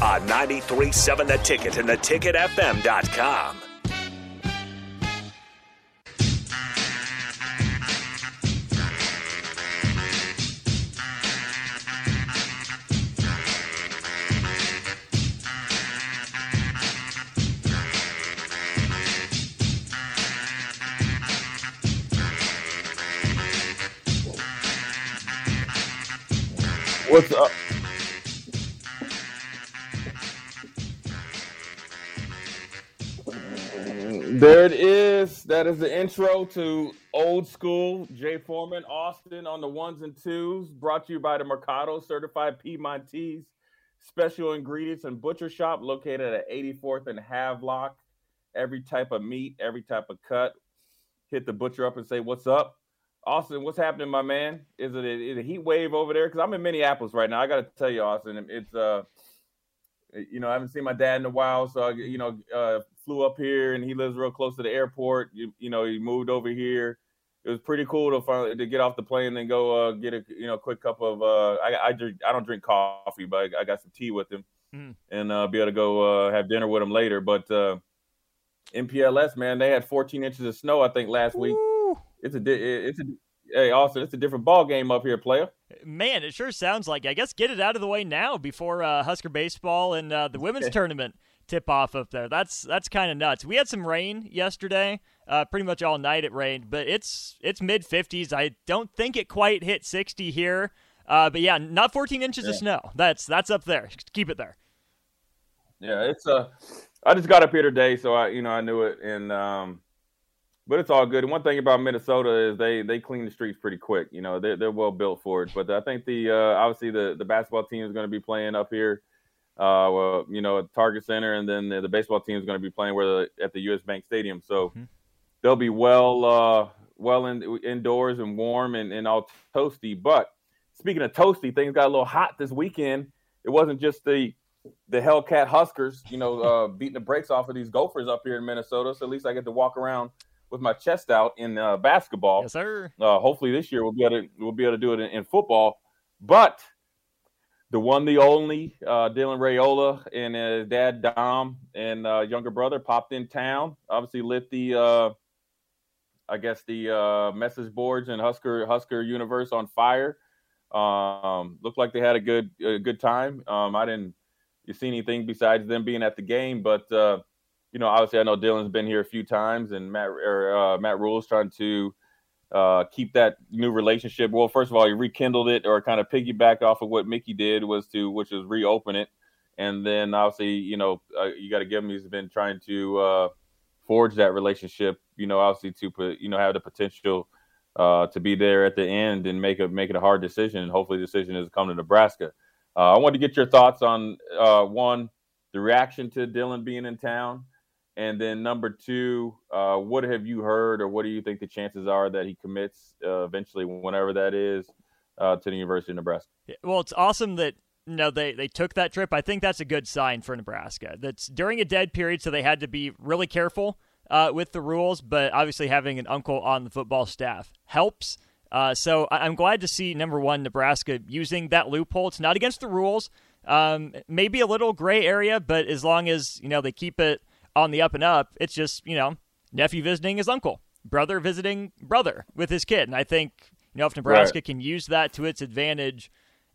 On 93.7 The Ticket and theticketfm.com. What's up? There it is. That is the intro to Old School. Jay Foreman, Austin on the ones and twos. Brought to you by the Mercado Certified Piedmontese Special Ingredients and Butcher Shop located at 84th and Havelock. Every type of meat, every type of cut. Hit the butcher up and say, What's up? Austin, what's happening, my man? Is it a, is a heat wave over there? Because I'm in Minneapolis right now. I got to tell you, Austin, it's uh, you know, I haven't seen my dad in a while, so you know, uh, flew up here, and he lives real close to the airport. You, you know, he moved over here. It was pretty cool to finally to get off the plane and go uh, get a you know quick cup of uh, I I, drink, I don't drink coffee, but I, I got some tea with him, mm. and uh, be able to go uh, have dinner with him later. But uh, MPLS, man, they had 14 inches of snow I think last Ooh. week it's a it's a hey Austin, it's a different ball game up here, player. Man, it sure sounds like. I guess get it out of the way now before uh, Husker baseball and uh, the women's tournament tip off up there. That's that's kind of nuts. We had some rain yesterday, uh, pretty much all night it rained, but it's it's mid 50s. I don't think it quite hit 60 here, uh, but yeah, not 14 inches yeah. of snow. That's that's up there. Keep it there. Yeah, it's uh, I just got up here today, so I you know I knew it, and um, but it's all good. And one thing about Minnesota is they they clean the streets pretty quick. You know, they're they're well built for it. But I think the uh, obviously the the basketball team is going to be playing up here. Uh, well, you know, at Target Center, and then the, the baseball team is going to be playing where the, at the U.S. Bank Stadium. So mm-hmm. they'll be well uh, well in, indoors and warm and, and all toasty. But speaking of toasty, things got a little hot this weekend. It wasn't just the the Hellcat Huskers, you know, uh, beating the brakes off of these Gophers up here in Minnesota. So at least I get to walk around with my chest out in uh, basketball. Yes, sir. Uh, hopefully this year we'll be able to we'll be able to do it in, in football. But the one, the only uh, Dylan Raiola and his dad Dom and uh, younger brother popped in town. Obviously lit the uh, I guess the uh, message boards and Husker Husker universe on fire. Um, looked like they had a good a good time. Um, I didn't you see anything besides them being at the game, but uh, you know, obviously I know Dylan's been here a few times, and Matt or, uh, Matt Rhule's trying to uh, keep that new relationship. Well, first of all, he rekindled it or kind of piggybacked off of what Mickey did was to, which was reopen it, and then obviously, you know, uh, you got to give him. He's been trying to uh, forge that relationship. You know, obviously to put, you know, have the potential uh, to be there at the end and make a make it a hard decision. And hopefully, the decision is come to Nebraska. Uh, I want to get your thoughts on one the reaction to Dylan being in town. And then number two, uh, what have you heard, or what do you think the chances are that he commits uh, eventually, whenever that is, uh, to the University of Nebraska? Well, it's awesome that you know they they took that trip. I think that's a good sign for Nebraska. That's during a dead period, so they had to be really careful uh, with the rules. But obviously, having an uncle on the football staff helps. Uh, so I'm glad to see number one Nebraska using that loophole. It's not against the rules. Um, maybe a little gray area, but as long as you know they keep it on the up and up. It's just, you know, nephew visiting his uncle, brother visiting brother with his kid. And I think, you know, if Nebraska right. can use that to its advantage,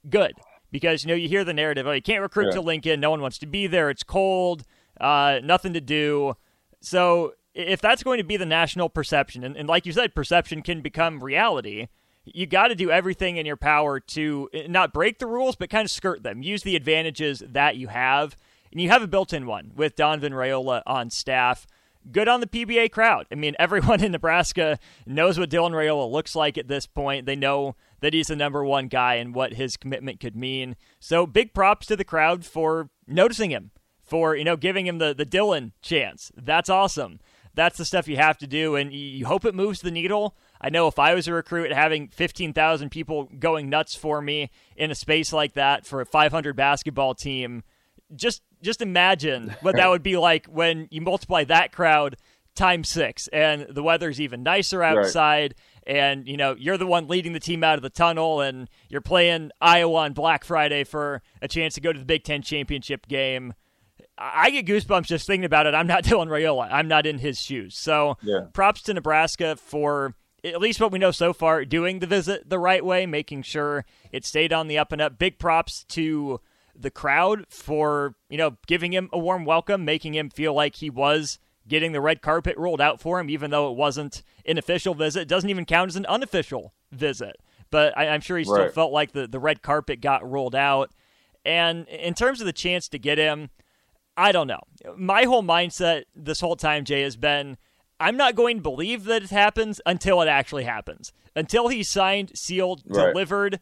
good. Because, you know, you hear the narrative, oh, you can't recruit yeah. to Lincoln. No one wants to be there. It's cold, uh, nothing to do. So if that's going to be the national perception, and, and like you said, perception can become reality, you got to do everything in your power to eh, not break the rules, but kind of skirt them. Use the advantages that you have and you have a built-in one with Donovan Raiola on staff. Good on the PBA crowd. I mean, everyone in Nebraska knows what Dylan Raiola looks like at this point. They know that he's the number one guy and what his commitment could mean. So big props to the crowd for noticing him, for you know giving him the the Dylan chance. That's awesome. That's the stuff you have to do, and you hope it moves the needle. I know if I was a recruit, having 15,000 people going nuts for me in a space like that for a 500 basketball team, just just imagine what that would be like when you multiply that crowd times six, and the weather's even nicer outside. Right and you know you're the one leading the team out of the tunnel and you're playing Iowa on Black Friday for a chance to go to the Big 10 championship game. I get goosebumps just thinking about it. I'm not Dylan Raiola. I'm not in his shoes. So yeah. props to Nebraska for at least what we know so far, doing the visit the right way, making sure it stayed on the up and up. Big props to the crowd for, you know, giving him a warm welcome, making him feel like he was getting the red carpet rolled out for him, even though it wasn't an official visit. It doesn't even count as an unofficial visit. But I, am sure he still right. felt like the, the red carpet got rolled out. And in terms of the chance to get him, I don't know. My whole mindset this whole time, Jay, has been I'm not going to believe that it happens until it actually happens. Until he's signed, sealed, right. delivered,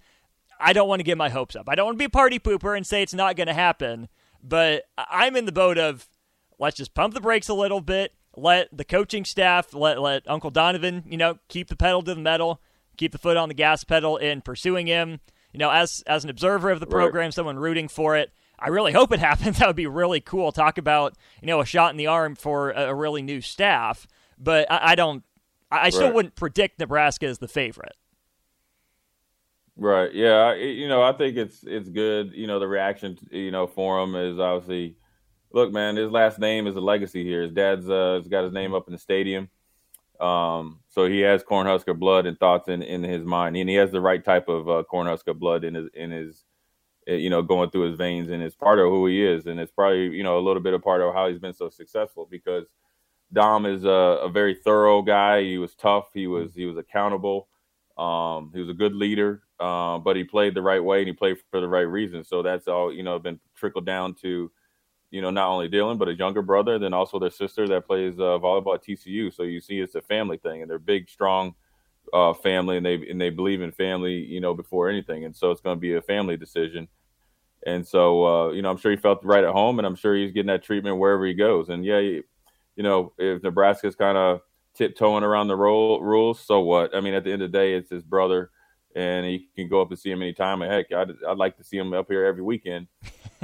I don't want to get my hopes up. I don't want to be a party pooper and say it's not going to happen. But I'm in the boat of let's just pump the brakes a little bit. Let the coaching staff, let let Uncle Donovan, you know, keep the pedal to the metal, keep the foot on the gas pedal in pursuing him. You know, as as an observer of the program, right. someone rooting for it, I really hope it happens. That would be really cool. Talk about you know a shot in the arm for a, a really new staff. But I, I don't. I, I still right. wouldn't predict Nebraska as the favorite. Right. Yeah. You know, I think it's it's good. You know, the reaction, you know, for him is obviously look, man, his last name is a legacy here. His dad's uh, has got his name up in the stadium. Um, so he has Cornhusker blood and thoughts in, in his mind, and he has the right type of uh, Cornhusker blood in his in his eh, you know going through his veins, and it's part of who he is, and it's probably you know a little bit of part of how he's been so successful because Dom is a, a very thorough guy. He was tough. He was he was accountable. Um, he was a good leader, uh, but he played the right way and he played for the right reasons. So that's all you know been trickled down to you know, not only Dylan, but his younger brother, then also their sister that plays uh, volleyball at TCU. So you see, it's a family thing, and they're big, strong uh, family, and they and they believe in family, you know, before anything. And so it's going to be a family decision. And so, uh, you know, I'm sure he felt right at home, and I'm sure he's getting that treatment wherever he goes. And yeah, you know, if Nebraska's kind of tiptoeing around the role, rules, so what? I mean, at the end of the day, it's his brother, and he can go up and see him anytime. And heck, I'd, I'd like to see him up here every weekend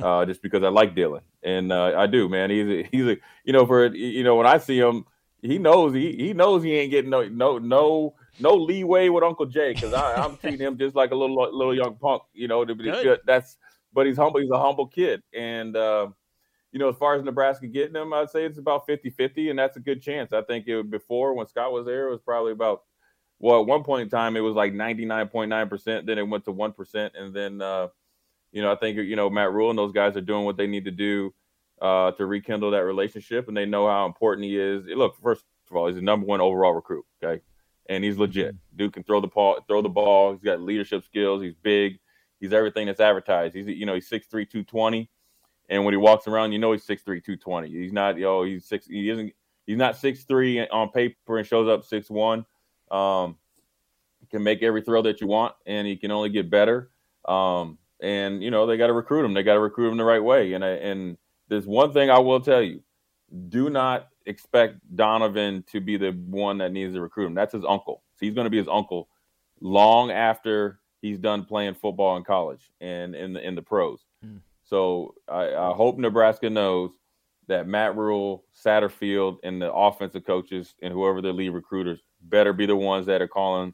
uh, just because I like Dylan, and uh, I do, man. He's a, he's a you know for you know when I see him, he knows he he knows he ain't getting no no no no leeway with Uncle Jay because I'm treating him just like a little little young punk, you know. To be good. That's but he's humble. He's a humble kid, and uh, you know as far as Nebraska getting him, I'd say it's about 50-50, and that's a good chance. I think it before when Scott was there, it was probably about well at one point in time it was like ninety nine point nine percent, then it went to one percent, and then. Uh, you know, I think you know Matt Rhule and those guys are doing what they need to do uh, to rekindle that relationship, and they know how important he is. Look, first of all, he's the number one overall recruit. Okay, and he's legit. Mm-hmm. Dude can throw the ball, throw the ball. He's got leadership skills. He's big. He's everything that's advertised. He's you know he's 6'3", 220. and when he walks around, you know he's 6'3", 220. He's not yo, he's six. He isn't. He's not six three on paper and shows up six one. Um, can make every throw that you want, and he can only get better. Um, and you know they got to recruit him. They got to recruit him the right way. And I, and there's one thing I will tell you: do not expect Donovan to be the one that needs to recruit him. That's his uncle. So he's going to be his uncle long after he's done playing football in college and in the in the pros. Mm. So I, I, hope Nebraska knows that Matt Rhule, Satterfield, and the offensive coaches and whoever the lead recruiters better be the ones that are calling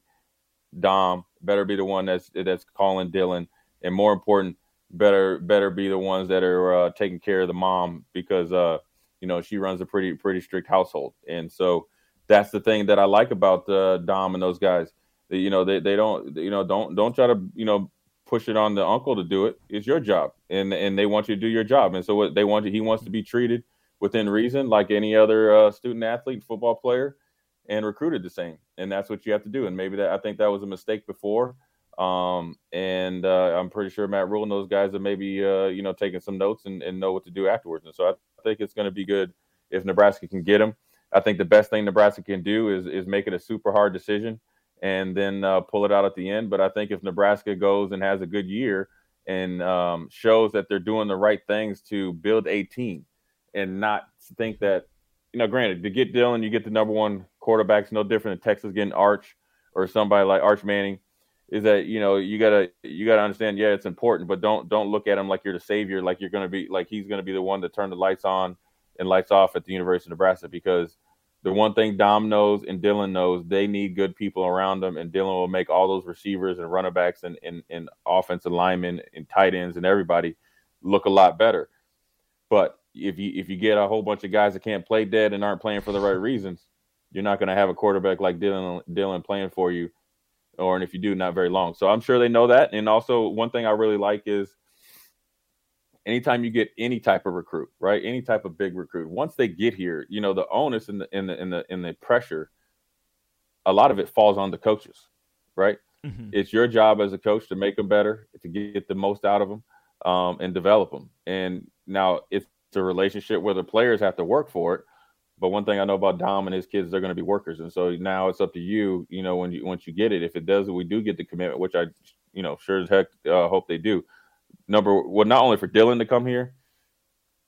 Dom. Better be the one that's that's calling Dylan and more important, better better be the ones that are uh, taking care of the mom because uh, you know she runs a pretty pretty strict household, and so that's the thing that I like about uh, Dom and those guys. You know, they, they don't you know don't don't try to you know push it on the uncle to do it. It's your job, and and they want you to do your job, and so what they want you, he wants to be treated within reason, like any other uh, student athlete, football player, and recruited the same. And that's what you have to do. And maybe that I think that was a mistake before. Um, and uh, I'm pretty sure Matt Rhule and those guys are maybe uh, you know taking some notes and, and, know what to do afterwards. And so I think it's going to be good if Nebraska can get him. I think the best thing Nebraska can do is is make it a super hard decision and then uh, pull it out at the end. But I think if Nebraska goes and has a good year and um, shows that they're doing the right things to build a team, and not think that you know, granted, to get Dylan, you get the number one quarterbacks, no different than Texas getting Arch or somebody like Arch Manning. Is that you know you gotta you gotta understand? Yeah, it's important, but don't don't look at him like you're the savior, like you're gonna be like he's gonna be the one to turn the lights on and lights off at the University of Nebraska because the one thing Dom knows and Dylan knows, they need good people around them, and Dylan will make all those receivers and running backs and, and, and offensive linemen and tight ends and everybody look a lot better. But if you if you get a whole bunch of guys that can't play dead and aren't playing for the right reasons, you're not going to have a quarterback like Dylan Dylan playing for you, or and if you do, not very long. So I'm sure they know that. And also, one thing I really like is anytime you get any type of recruit, right? Any type of big recruit, once they get here, you know, the onus and the in the in the in the pressure, a lot of it falls on the coaches, right? Mm-hmm. It's your job as a coach to make them better, to get the most out of them, um, and develop them. And now it's a relationship where the players have to work for it. But one thing I know about Dom and his kids, they're going to be workers, and so now it's up to you. You know, when you once you get it, if it does, we do get the commitment, which I, you know, sure as heck uh, hope they do number well, not only for Dylan to come here,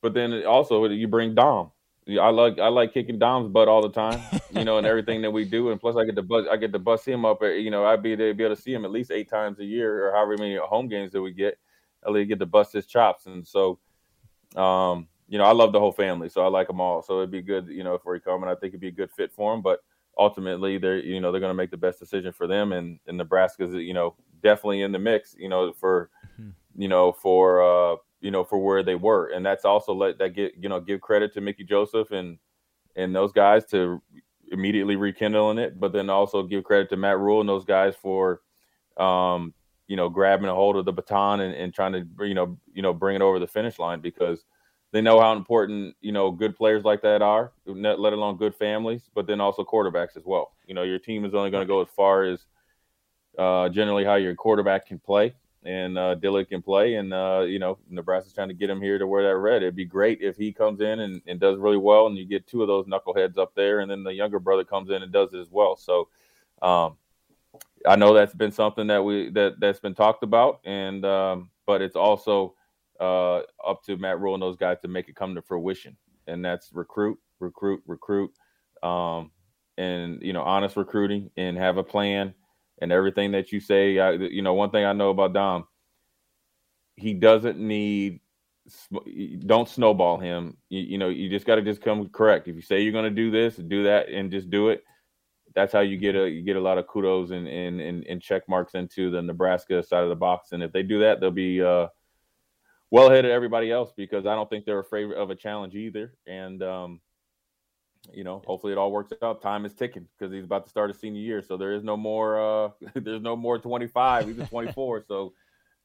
but then also you bring Dom. I like I like kicking Dom's butt all the time, you know, and everything that we do. And plus, I get to bus I get to bust him up. You know, I'd be there be able to see him at least eight times a year, or however many home games that we get. I least get to bust his chops, and so, um, you know, I love the whole family, so I like them all. So it'd be good, you know, if we come, and I think it'd be a good fit for him. But ultimately, they're you know they're going to make the best decision for them, and, and Nebraska's you know definitely in the mix, you know, for mm-hmm you know, for uh, you know, for where they were, and that's also let that get you know give credit to Mickey Joseph and and those guys to immediately rekindling it, but then also give credit to Matt Rhule and those guys for um, you know grabbing a hold of the baton and, and trying to you know you know bring it over the finish line because they know how important you know good players like that are, let alone good families, but then also quarterbacks as well. You know, your team is only going to go as far as uh, generally how your quarterback can play and uh, Dylan can play. And uh, you know, Nebraska's trying to get him here to wear that red. It'd be great if he comes in and, and, does really well, and you get two of those knuckleheads up there, and then the younger brother comes in and does it as well. So, um, I know that's been something that we that that's been talked about, and um, but it's also uh, up to Matt Rhule and those guys to make it come to fruition, and that's recruit, recruit, recruit, um, and you know, honest recruiting, and have a plan and everything that you say. I, you know, one thing I know about Dom, he doesn't need. Don't snowball him. You, you know, you just got to just come correct. If you say you're going to do this, do that, and just do it. That's how you get a you get a lot of kudos and and and, and check marks into the Nebraska side of the box. And if they do that, they'll be uh, well ahead of everybody else because I don't think they're afraid of a challenge either. And um, you know, hopefully it all works out. Time is ticking because he's about to start his senior year, so there is no more. Uh, there's no more 25. He's 24, so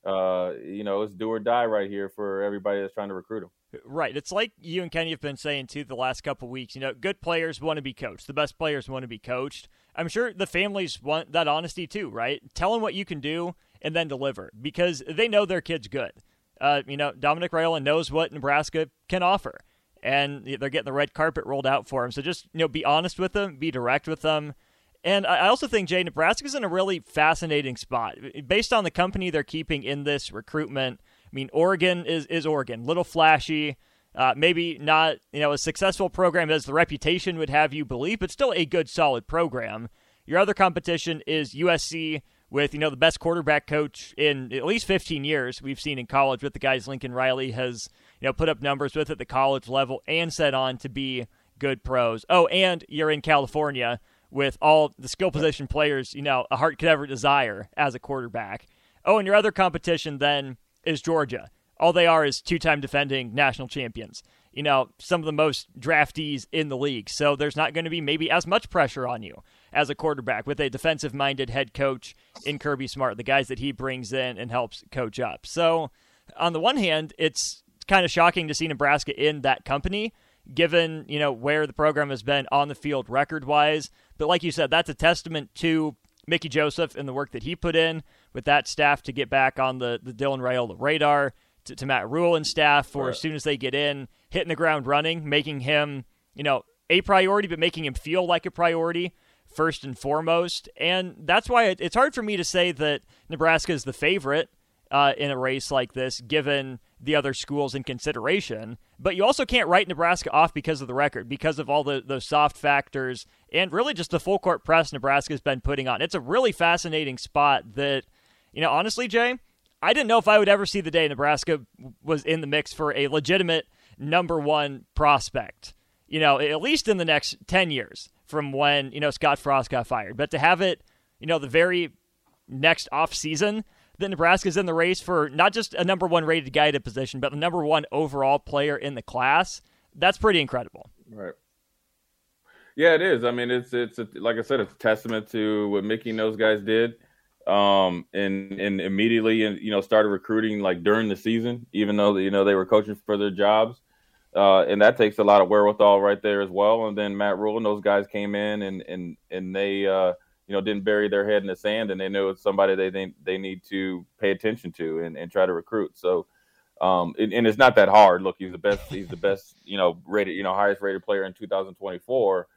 uh, you know it's do or die right here for everybody that's trying to recruit him. Right. It's like you and Kenny have been saying too the last couple weeks. You know, good players want to be coached. The best players want to be coached. I'm sure the families want that honesty too, right? Tell them what you can do and then deliver because they know their kid's good. Uh, you know, Dominic Raiola knows what Nebraska can offer and they're getting the red carpet rolled out for him. So just you know, be honest with them, be direct with them. And I also think Jay Nebraska's in a really fascinating spot based on the company they're keeping in this recruitment. I mean, Oregon is is Oregon, little flashy, uh, maybe not you know a successful program as the reputation would have you believe, but still a good, solid program. Your other competition is USC with you know the best quarterback coach in at least 15 years we've seen in college with the guys Lincoln Riley has you know, put up numbers with at the college level and set on to be good pros. Oh, and you're in California with all the skill position players, you know, a heart could ever desire as a quarterback. Oh, and your other competition then is Georgia. All they are is two time defending national champions. You know, some of the most draftees in the league. So there's not going to be maybe as much pressure on you as a quarterback with a defensive minded head coach in Kirby Smart, the guys that he brings in and helps coach up. So on the one hand, it's kind of shocking to see Nebraska in that company, given you know where the program has been on the field record wise. But like you said, that's a testament to Mickey Joseph and the work that he put in with that staff to get back on the the Dylan Raiola radar. To, to Matt Rhule and staff for right. as soon as they get in, hitting the ground running, making him you know a priority, but making him feel like a priority first and foremost. And that's why it's hard for me to say that Nebraska is the favorite uh, in a race like this, given the other schools in consideration. But you also can't write Nebraska off because of the record, because of all the those soft factors, and really just the full court press Nebraska's been putting on. It's a really fascinating spot that, you know, honestly, Jay, I didn't know if I would ever see the day Nebraska was in the mix for a legitimate number one prospect. You know, at least in the next ten years from when you know Scott Frost got fired. But to have it, you know, the very next off season that Nebraska's in the race for not just a number one rated guy at position, but the number one overall player in the class. That's pretty incredible. Right. Yeah, it is. I mean, it's it's a, like I said, it's a testament to what Mickey and those guys did, um, and and immediately and you know started recruiting like during the season, even though you know they were coaching for their jobs, uh, and that takes a lot of wherewithal right there as well. And then Matt Rhule and those guys came in and and and they. Uh, you know, didn't bury their head in the sand, and they know it's somebody they they, they need to pay attention to and, and try to recruit. So, um, and, and, it's not that hard. Look, he's the best. He's the best. You know, rated. You know, highest rated player in 2024.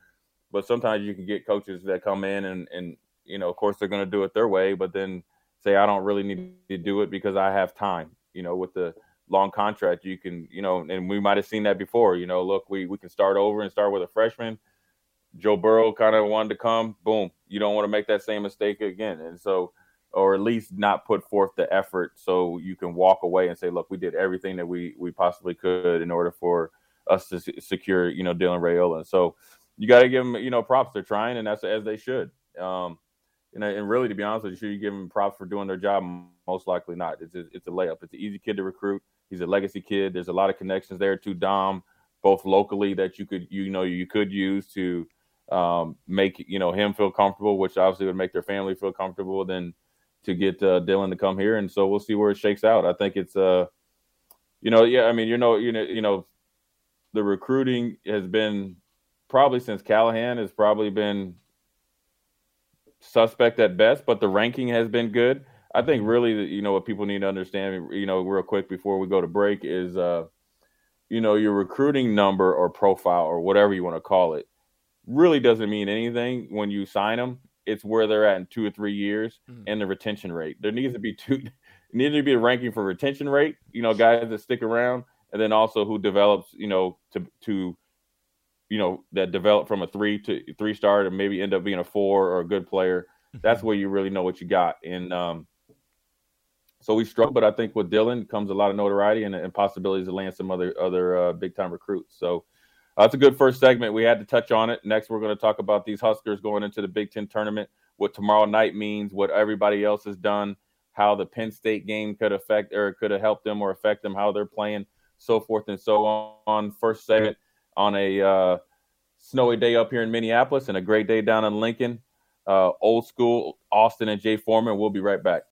But sometimes you can get coaches that come in and and you know, of course, they're going to do it their way, but then say, I don't really need to do it because I have time. You know, with the long contract, you can, you know, and we might have seen that before. You know, look, we we can start over and start with a freshman Joe Burrow kind of wanted to come, boom, you don't want to make that same mistake again. And so, or at least not put forth the effort so you can walk away and say, look, we did everything that we we possibly could in order for us to secure, you know, Dylan Raiola. So you got to give them, you know, props. They're trying, and that's as they should. Um, and, and really, to be honest with you, you give them props for doing their job? Most likely not. It's a, it's a layup. It's an easy kid to recruit. He's a legacy kid. There's a lot of connections there to Dom, both locally that you could, you know, you could use to um, make you know him feel comfortable, which obviously would make their family feel comfortable. Then to get uh, Dylan to come here, and so we'll see where it shakes out. I think it's uh, you know, yeah, I mean, you know, you know, you know, the recruiting has been probably since Callahan has probably been suspect at best, but the ranking has been good. I think really, you know, what people need to understand, you know, real quick before we go to break is, uh, you know, your recruiting number or profile or whatever you want to call it really doesn't mean anything when you sign them. It's where they're at in two or three years mm. and the retention rate. There needs to be two needs to be a ranking for retention rate, you know, guys that stick around, and then also who develops, you know, to to you know, that develop from a three to three star to maybe end up being a four or a good player. That's mm-hmm. where you really know what you got. And um so we struggle, but I think with Dylan comes a lot of notoriety and, and possibilities to land some other other uh, big time recruits. So that's a good first segment. We had to touch on it. Next, we're going to talk about these Huskers going into the Big Ten tournament, what tomorrow night means, what everybody else has done, how the Penn State game could affect or could have helped them or affect them, how they're playing, so forth and so on. First segment on a uh, snowy day up here in Minneapolis and a great day down in Lincoln. Uh, old school, Austin and Jay Foreman. We'll be right back.